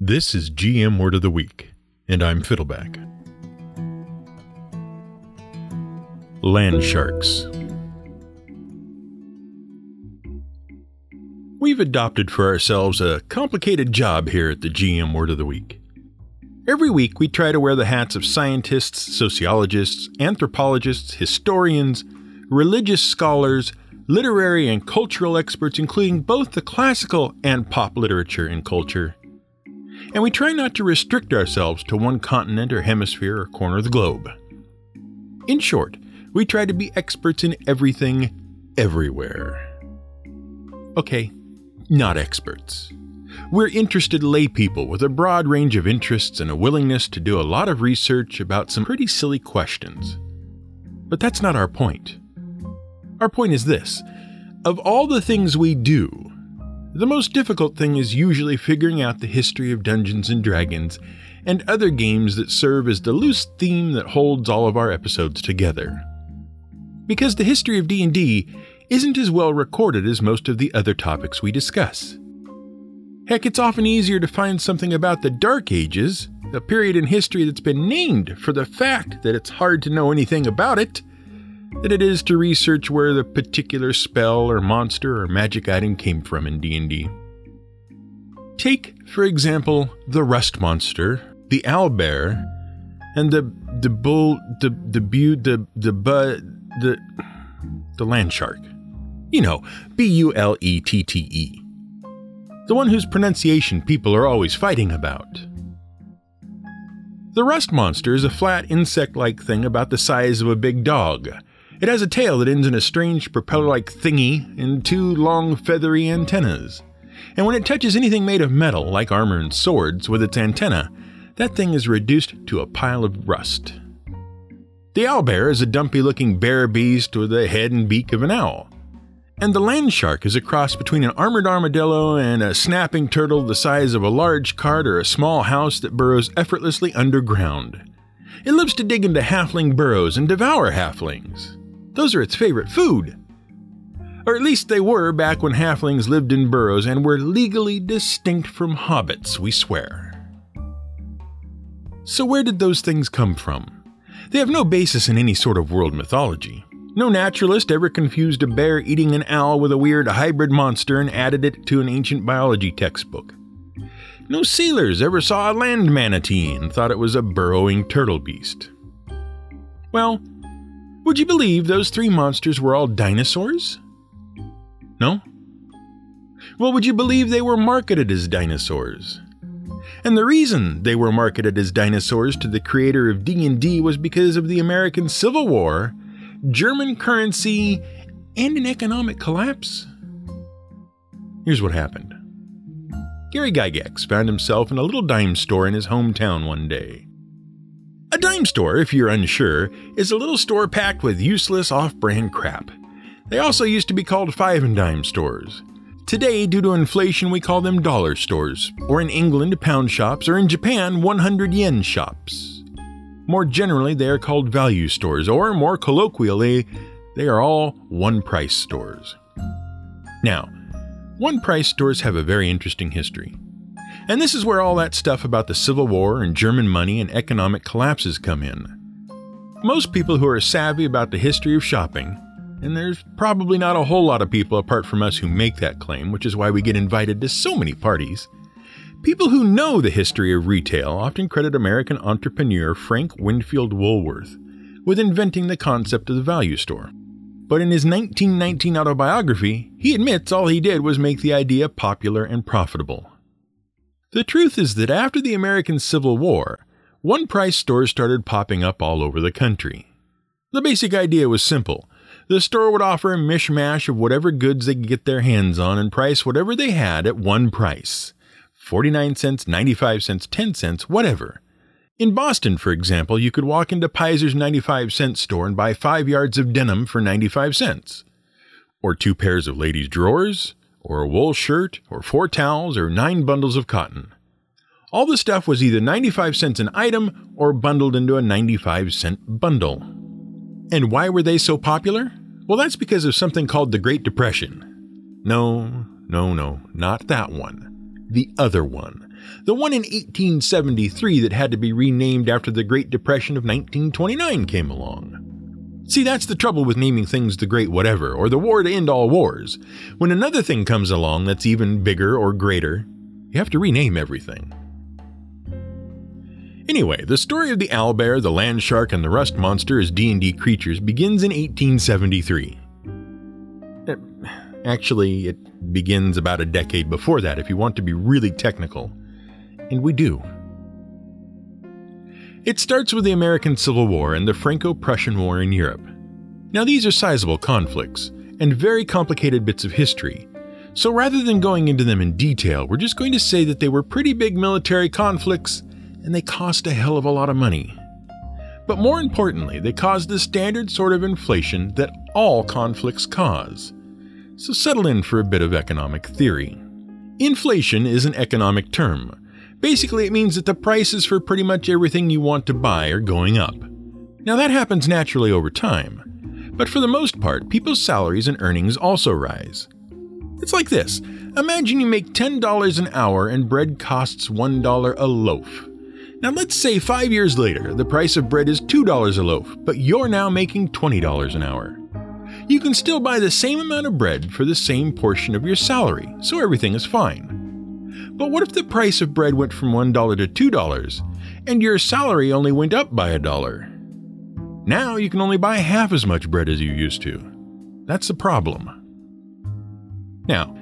This is GM Word of the Week, and I'm Fiddleback. Land Sharks. We've adopted for ourselves a complicated job here at the GM Word of the Week. Every week, we try to wear the hats of scientists, sociologists, anthropologists, historians, religious scholars, literary and cultural experts, including both the classical and pop literature and culture. And we try not to restrict ourselves to one continent or hemisphere or corner of the globe. In short, we try to be experts in everything, everywhere. Okay, not experts. We're interested laypeople with a broad range of interests and a willingness to do a lot of research about some pretty silly questions. But that's not our point. Our point is this of all the things we do, the most difficult thing is usually figuring out the history of Dungeons and Dragons and other games that serve as the loose theme that holds all of our episodes together. Because the history of D&D isn't as well recorded as most of the other topics we discuss. Heck, it's often easier to find something about the Dark Ages, a period in history that's been named for the fact that it's hard to know anything about it, than it is to research where the particular spell or monster or magic item came from in D&D. Take, for example, the rust monster, the owlbear, and the the bull the the bu the the bu the the land shark. You know, B U L E T T E. The one whose pronunciation people are always fighting about. The rust monster is a flat insect like thing about the size of a big dog it has a tail that ends in a strange propeller like thingy and two long feathery antennas. And when it touches anything made of metal, like armor and swords, with its antenna, that thing is reduced to a pile of rust. The owlbear is a dumpy looking bear beast with the head and beak of an owl. And the land shark is a cross between an armored armadillo and a snapping turtle the size of a large cart or a small house that burrows effortlessly underground. It lives to dig into halfling burrows and devour halflings. Those are its favorite food. Or at least they were back when halflings lived in burrows and were legally distinct from hobbits, we swear. So, where did those things come from? They have no basis in any sort of world mythology. No naturalist ever confused a bear eating an owl with a weird hybrid monster and added it to an ancient biology textbook. No sealers ever saw a land manatee and thought it was a burrowing turtle beast. Well, would you believe those three monsters were all dinosaurs? No? Well, would you believe they were marketed as dinosaurs? And the reason they were marketed as dinosaurs to the creator of D&D was because of the American Civil War, German currency, and an economic collapse. Here's what happened. Gary Gygax found himself in a little dime store in his hometown one day. A dime store, if you're unsure, is a little store packed with useless off brand crap. They also used to be called five and dime stores. Today, due to inflation, we call them dollar stores, or in England, pound shops, or in Japan, 100 yen shops. More generally, they are called value stores, or more colloquially, they are all one price stores. Now, one price stores have a very interesting history. And this is where all that stuff about the Civil War and German money and economic collapses come in. Most people who are savvy about the history of shopping, and there's probably not a whole lot of people apart from us who make that claim, which is why we get invited to so many parties. People who know the history of retail often credit American entrepreneur Frank Winfield Woolworth with inventing the concept of the value store. But in his 1919 autobiography, he admits all he did was make the idea popular and profitable. The truth is that after the American Civil War, one price stores started popping up all over the country. The basic idea was simple. The store would offer a mishmash of whatever goods they could get their hands on and price whatever they had at one price 49 cents, 95 cents, 10 cents, whatever. In Boston, for example, you could walk into Pizer's 95 cent store and buy five yards of denim for 95 cents, or two pairs of ladies' drawers, or a wool shirt, or four towels, or nine bundles of cotton. All the stuff was either 95 cents an item or bundled into a 95 cent bundle. And why were they so popular? Well, that's because of something called the Great Depression. No, no, no, not that one. The other one. the one in 1873 that had to be renamed after the Great Depression of 1929 came along. See, that's the trouble with naming things the Great Whatever or the War to End All Wars. When another thing comes along that's even bigger or greater, you have to rename everything. Anyway, the story of the owlbear, the land shark, and the rust monster as D&D creatures begins in 1873. Uh, actually, it begins about a decade before that if you want to be really technical. And we do. It starts with the American Civil War and the Franco Prussian War in Europe. Now, these are sizable conflicts and very complicated bits of history, so rather than going into them in detail, we're just going to say that they were pretty big military conflicts and they cost a hell of a lot of money. But more importantly, they caused the standard sort of inflation that all conflicts cause. So settle in for a bit of economic theory. Inflation is an economic term. Basically, it means that the prices for pretty much everything you want to buy are going up. Now, that happens naturally over time, but for the most part, people's salaries and earnings also rise. It's like this Imagine you make $10 an hour and bread costs $1 a loaf. Now, let's say five years later, the price of bread is $2 a loaf, but you're now making $20 an hour. You can still buy the same amount of bread for the same portion of your salary, so everything is fine. But what if the price of bread went from $1 to $2 and your salary only went up by a dollar? Now you can only buy half as much bread as you used to. That's the problem. Now,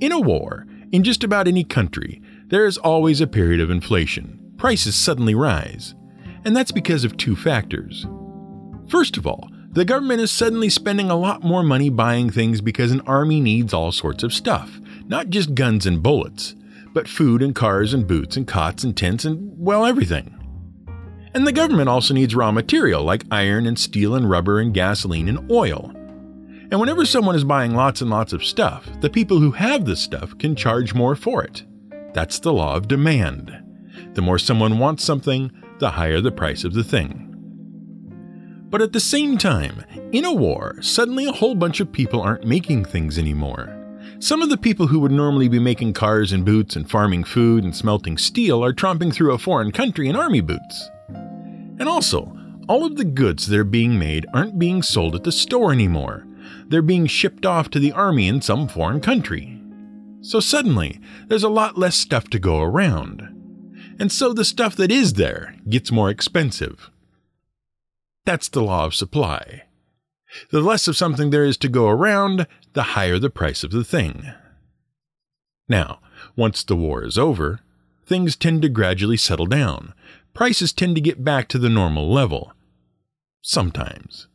in a war, in just about any country, there is always a period of inflation prices suddenly rise. And that's because of two factors. First of all, the government is suddenly spending a lot more money buying things because an army needs all sorts of stuff, not just guns and bullets, but food and cars and boots and cots and tents and, well, everything. And the government also needs raw material like iron and steel and rubber and gasoline and oil. And whenever someone is buying lots and lots of stuff, the people who have the stuff can charge more for it. That's the law of demand. The more someone wants something, the higher the price of the thing. But at the same time, in a war, suddenly a whole bunch of people aren't making things anymore. Some of the people who would normally be making cars and boots and farming food and smelting steel are tromping through a foreign country in army boots. And also, all of the goods that are being made aren't being sold at the store anymore. They're being shipped off to the army in some foreign country. So suddenly, there's a lot less stuff to go around and so the stuff that is there gets more expensive. That's the law of supply. The less of something there is to go around, the higher the price of the thing. Now, once the war is over, things tend to gradually settle down. Prices tend to get back to the normal level. Sometimes.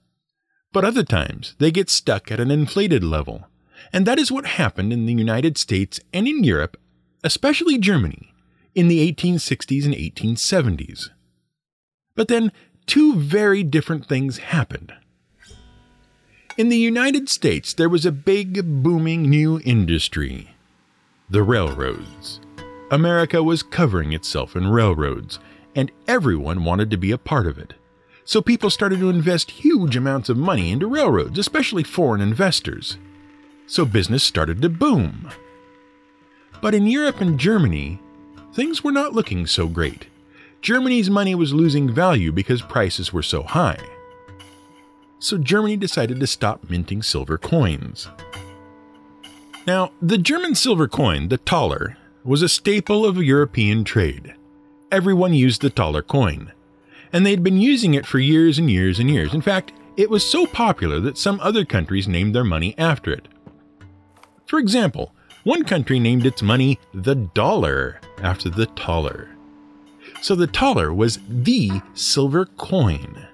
But other times, they get stuck at an inflated level. And that is what happened in the United States and in Europe, especially Germany, in the 1860s and 1870s. But then, two very different things happened. In the United States, there was a big, booming new industry the railroads. America was covering itself in railroads, and everyone wanted to be a part of it. So people started to invest huge amounts of money into railroads, especially foreign investors. So business started to boom. But in Europe and Germany, things were not looking so great. Germany's money was losing value because prices were so high. So Germany decided to stop minting silver coins. Now, the German silver coin, the thaler, was a staple of European trade. Everyone used the thaler coin, and they had been using it for years and years and years. In fact, it was so popular that some other countries named their money after it. For example, one country named its money the dollar after the thaler. So the thaler was the silver coin.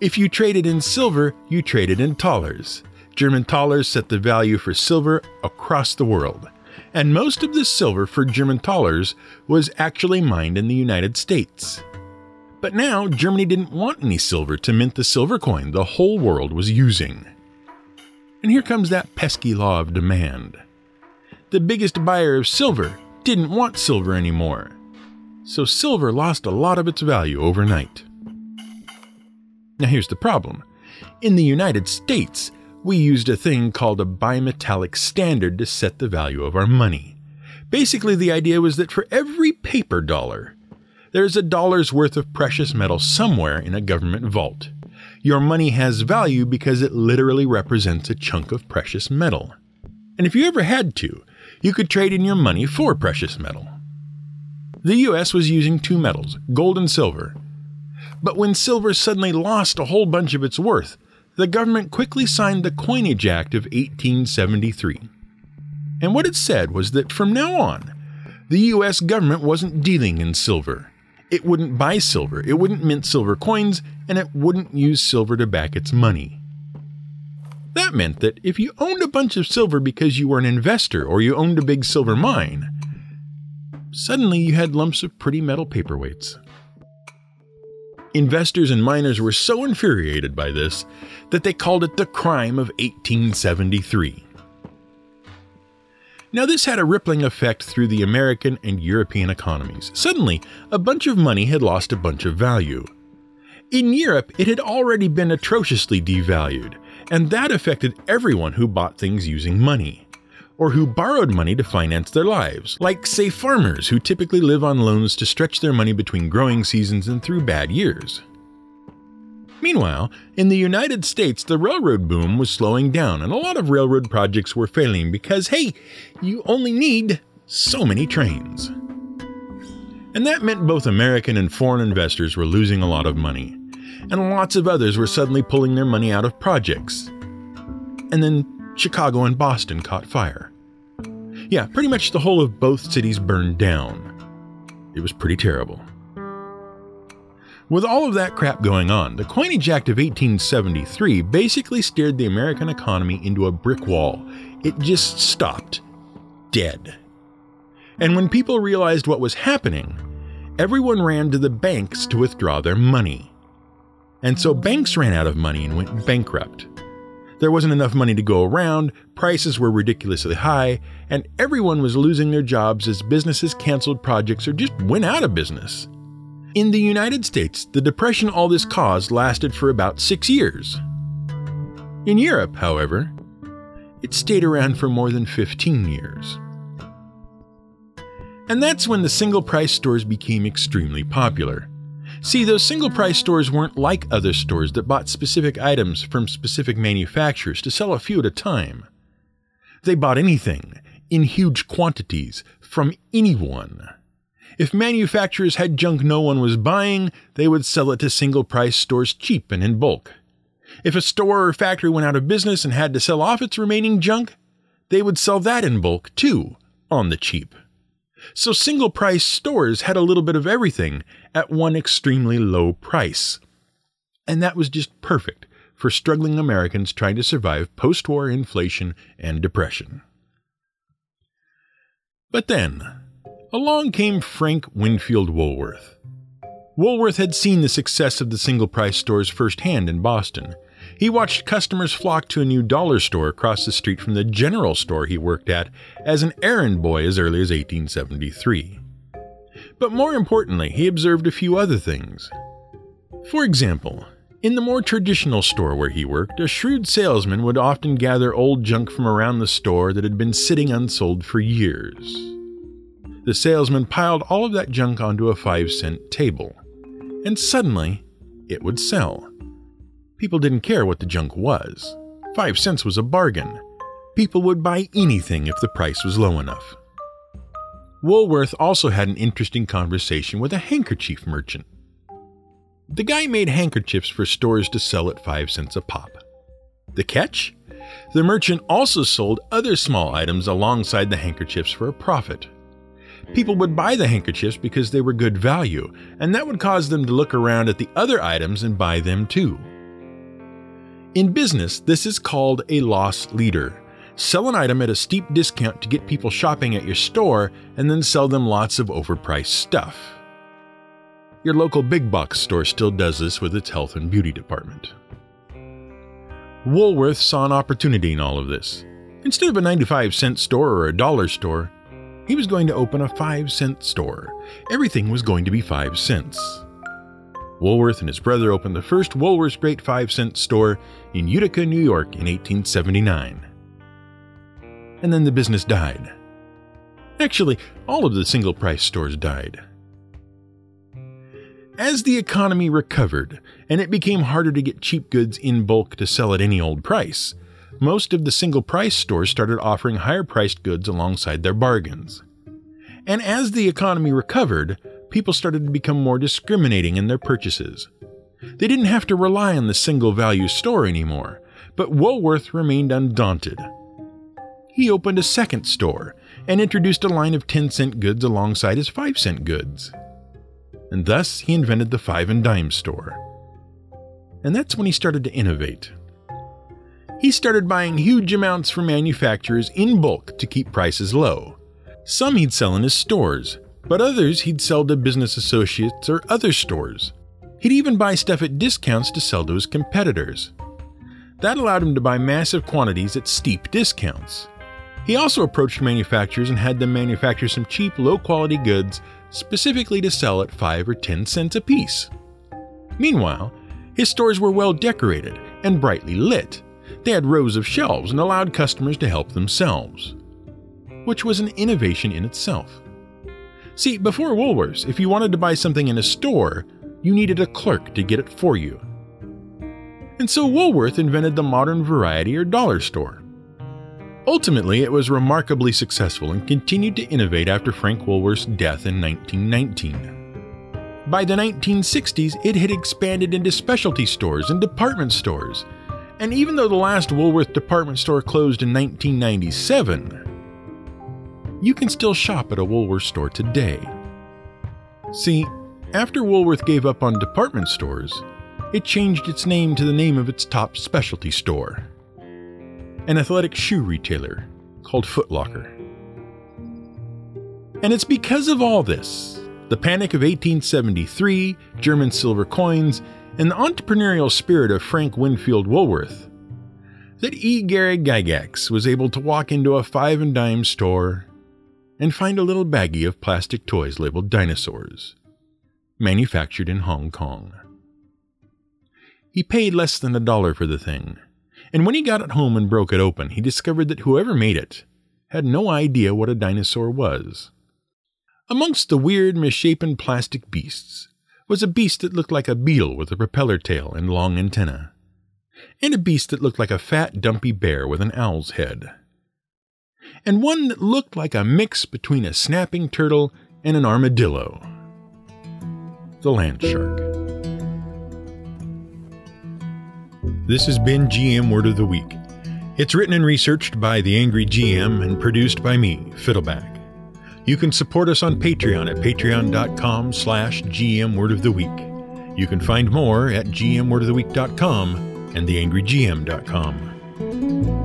If you traded in silver, you traded in thalers. German thalers set the value for silver across the world. And most of the silver for German thalers was actually mined in the United States. But now Germany didn't want any silver to mint the silver coin the whole world was using. And here comes that pesky law of demand the biggest buyer of silver, didn't want silver anymore. So silver lost a lot of its value overnight. Now here's the problem. In the United States, we used a thing called a bimetallic standard to set the value of our money. Basically, the idea was that for every paper dollar, there's a dollar's worth of precious metal somewhere in a government vault. Your money has value because it literally represents a chunk of precious metal. And if you ever had to, you could trade in your money for precious metal. The US was using two metals, gold and silver. But when silver suddenly lost a whole bunch of its worth, the government quickly signed the Coinage Act of 1873. And what it said was that from now on, the US government wasn't dealing in silver. It wouldn't buy silver, it wouldn't mint silver coins, and it wouldn't use silver to back its money. That meant that if you owned a bunch of silver because you were an investor or you owned a big silver mine, suddenly you had lumps of pretty metal paperweights. Investors and miners were so infuriated by this that they called it the crime of 1873. Now, this had a rippling effect through the American and European economies. Suddenly, a bunch of money had lost a bunch of value. In Europe, it had already been atrociously devalued, and that affected everyone who bought things using money, or who borrowed money to finance their lives, like, say, farmers who typically live on loans to stretch their money between growing seasons and through bad years. Meanwhile, in the United States, the railroad boom was slowing down, and a lot of railroad projects were failing because, hey, you only need so many trains. And that meant both American and foreign investors were losing a lot of money, and lots of others were suddenly pulling their money out of projects. And then Chicago and Boston caught fire. Yeah, pretty much the whole of both cities burned down. It was pretty terrible. With all of that crap going on, the Coinage Act of 1873 basically steered the American economy into a brick wall. It just stopped. Dead. And when people realized what was happening, everyone ran to the banks to withdraw their money. And so banks ran out of money and went bankrupt. There wasn't enough money to go around, prices were ridiculously high, and everyone was losing their jobs as businesses canceled projects or just went out of business. In the United States, the depression all this caused lasted for about six years. In Europe, however, it stayed around for more than 15 years. And that's when the single price stores became extremely popular. See, those single price stores weren't like other stores that bought specific items from specific manufacturers to sell a few at a time. They bought anything, in huge quantities, from anyone. If manufacturers had junk no one was buying, they would sell it to single price stores cheap and in bulk. If a store or factory went out of business and had to sell off its remaining junk, they would sell that in bulk too, on the cheap. So single price stores had a little bit of everything at one extremely low price. And that was just perfect for struggling Americans trying to survive post war inflation and depression. But then, along came Frank Winfield Woolworth. Woolworth had seen the success of the single price stores firsthand in Boston. He watched customers flock to a new dollar store across the street from the general store he worked at as an errand boy as early as 1873. But more importantly, he observed a few other things. For example, in the more traditional store where he worked, a shrewd salesman would often gather old junk from around the store that had been sitting unsold for years the salesman piled all of that junk onto a five cent table. And suddenly, it would sell. People didn't care what the junk was. Five cents was a bargain. People would buy anything if the price was low enough. Woolworth also had an interesting conversation with a handkerchief merchant. The guy made handkerchiefs for stores to sell at five cents a pop. The catch? The merchant also sold other small items alongside the handkerchiefs for a profit. People would buy the handkerchiefs because they were good value, and that would cause them to look around at the other items and buy them too. In business, this is called a loss leader. Sell an item at a steep discount to get people shopping at your store, and then sell them lots of overpriced stuff. Your local big box store still does this with its health and beauty department. Woolworth saw an opportunity in all of this. Instead of a 95 cent store or a dollar store, he was going to open a 5 cent store. Everything was going to be 5 cents. Woolworth and his brother opened the first Woolworth's Great 5 cent store in Utica, New York in 1879. And then the business died. Actually, all of the single price stores died. As the economy recovered and it became harder to get cheap goods in bulk to sell at any old price, most of the single price stores started offering higher priced goods alongside their bargains. And as the economy recovered, people started to become more discriminating in their purchases. They didn't have to rely on the single value store anymore, but Woolworth remained undaunted. He opened a second store and introduced a line of 10 cent goods alongside his 5 cent goods. And thus he invented the 5 and dime store. And that's when he started to innovate. He started buying huge amounts from manufacturers in bulk to keep prices low. Some he'd sell in his stores, but others he'd sell to business associates or other stores. He'd even buy stuff at discounts to sell to his competitors. That allowed him to buy massive quantities at steep discounts. He also approached manufacturers and had them manufacture some cheap, low quality goods specifically to sell at 5 or 10 cents a piece. Meanwhile, his stores were well decorated and brightly lit. They had rows of shelves and allowed customers to help themselves, which was an innovation in itself. See, before Woolworths, if you wanted to buy something in a store, you needed a clerk to get it for you. And so Woolworth invented the modern variety or dollar store. Ultimately, it was remarkably successful and continued to innovate after Frank Woolworth's death in 1919. By the 1960s, it had expanded into specialty stores and department stores. And even though the last Woolworth department store closed in 1997, you can still shop at a Woolworth store today. See, after Woolworth gave up on department stores, it changed its name to the name of its top specialty store an athletic shoe retailer called Foot Locker. And it's because of all this the Panic of 1873, German silver coins, and the entrepreneurial spirit of Frank Winfield Woolworth that E. Gary Gygax was able to walk into a five and dime store and find a little baggie of plastic toys labeled dinosaurs, manufactured in Hong Kong. He paid less than a dollar for the thing, and when he got it home and broke it open, he discovered that whoever made it had no idea what a dinosaur was. Amongst the weird, misshapen plastic beasts was a beast that looked like a beetle with a propeller tail and long antenna, and a beast that looked like a fat, dumpy bear with an owl's head, and one that looked like a mix between a snapping turtle and an armadillo. The land shark. This has been GM Word of the Week. It's written and researched by the Angry GM and produced by me, Fiddleback. You can support us on Patreon at patreon.com slash gmwordoftheweek. You can find more at gmwordoftheweek.com and theangrygm.com.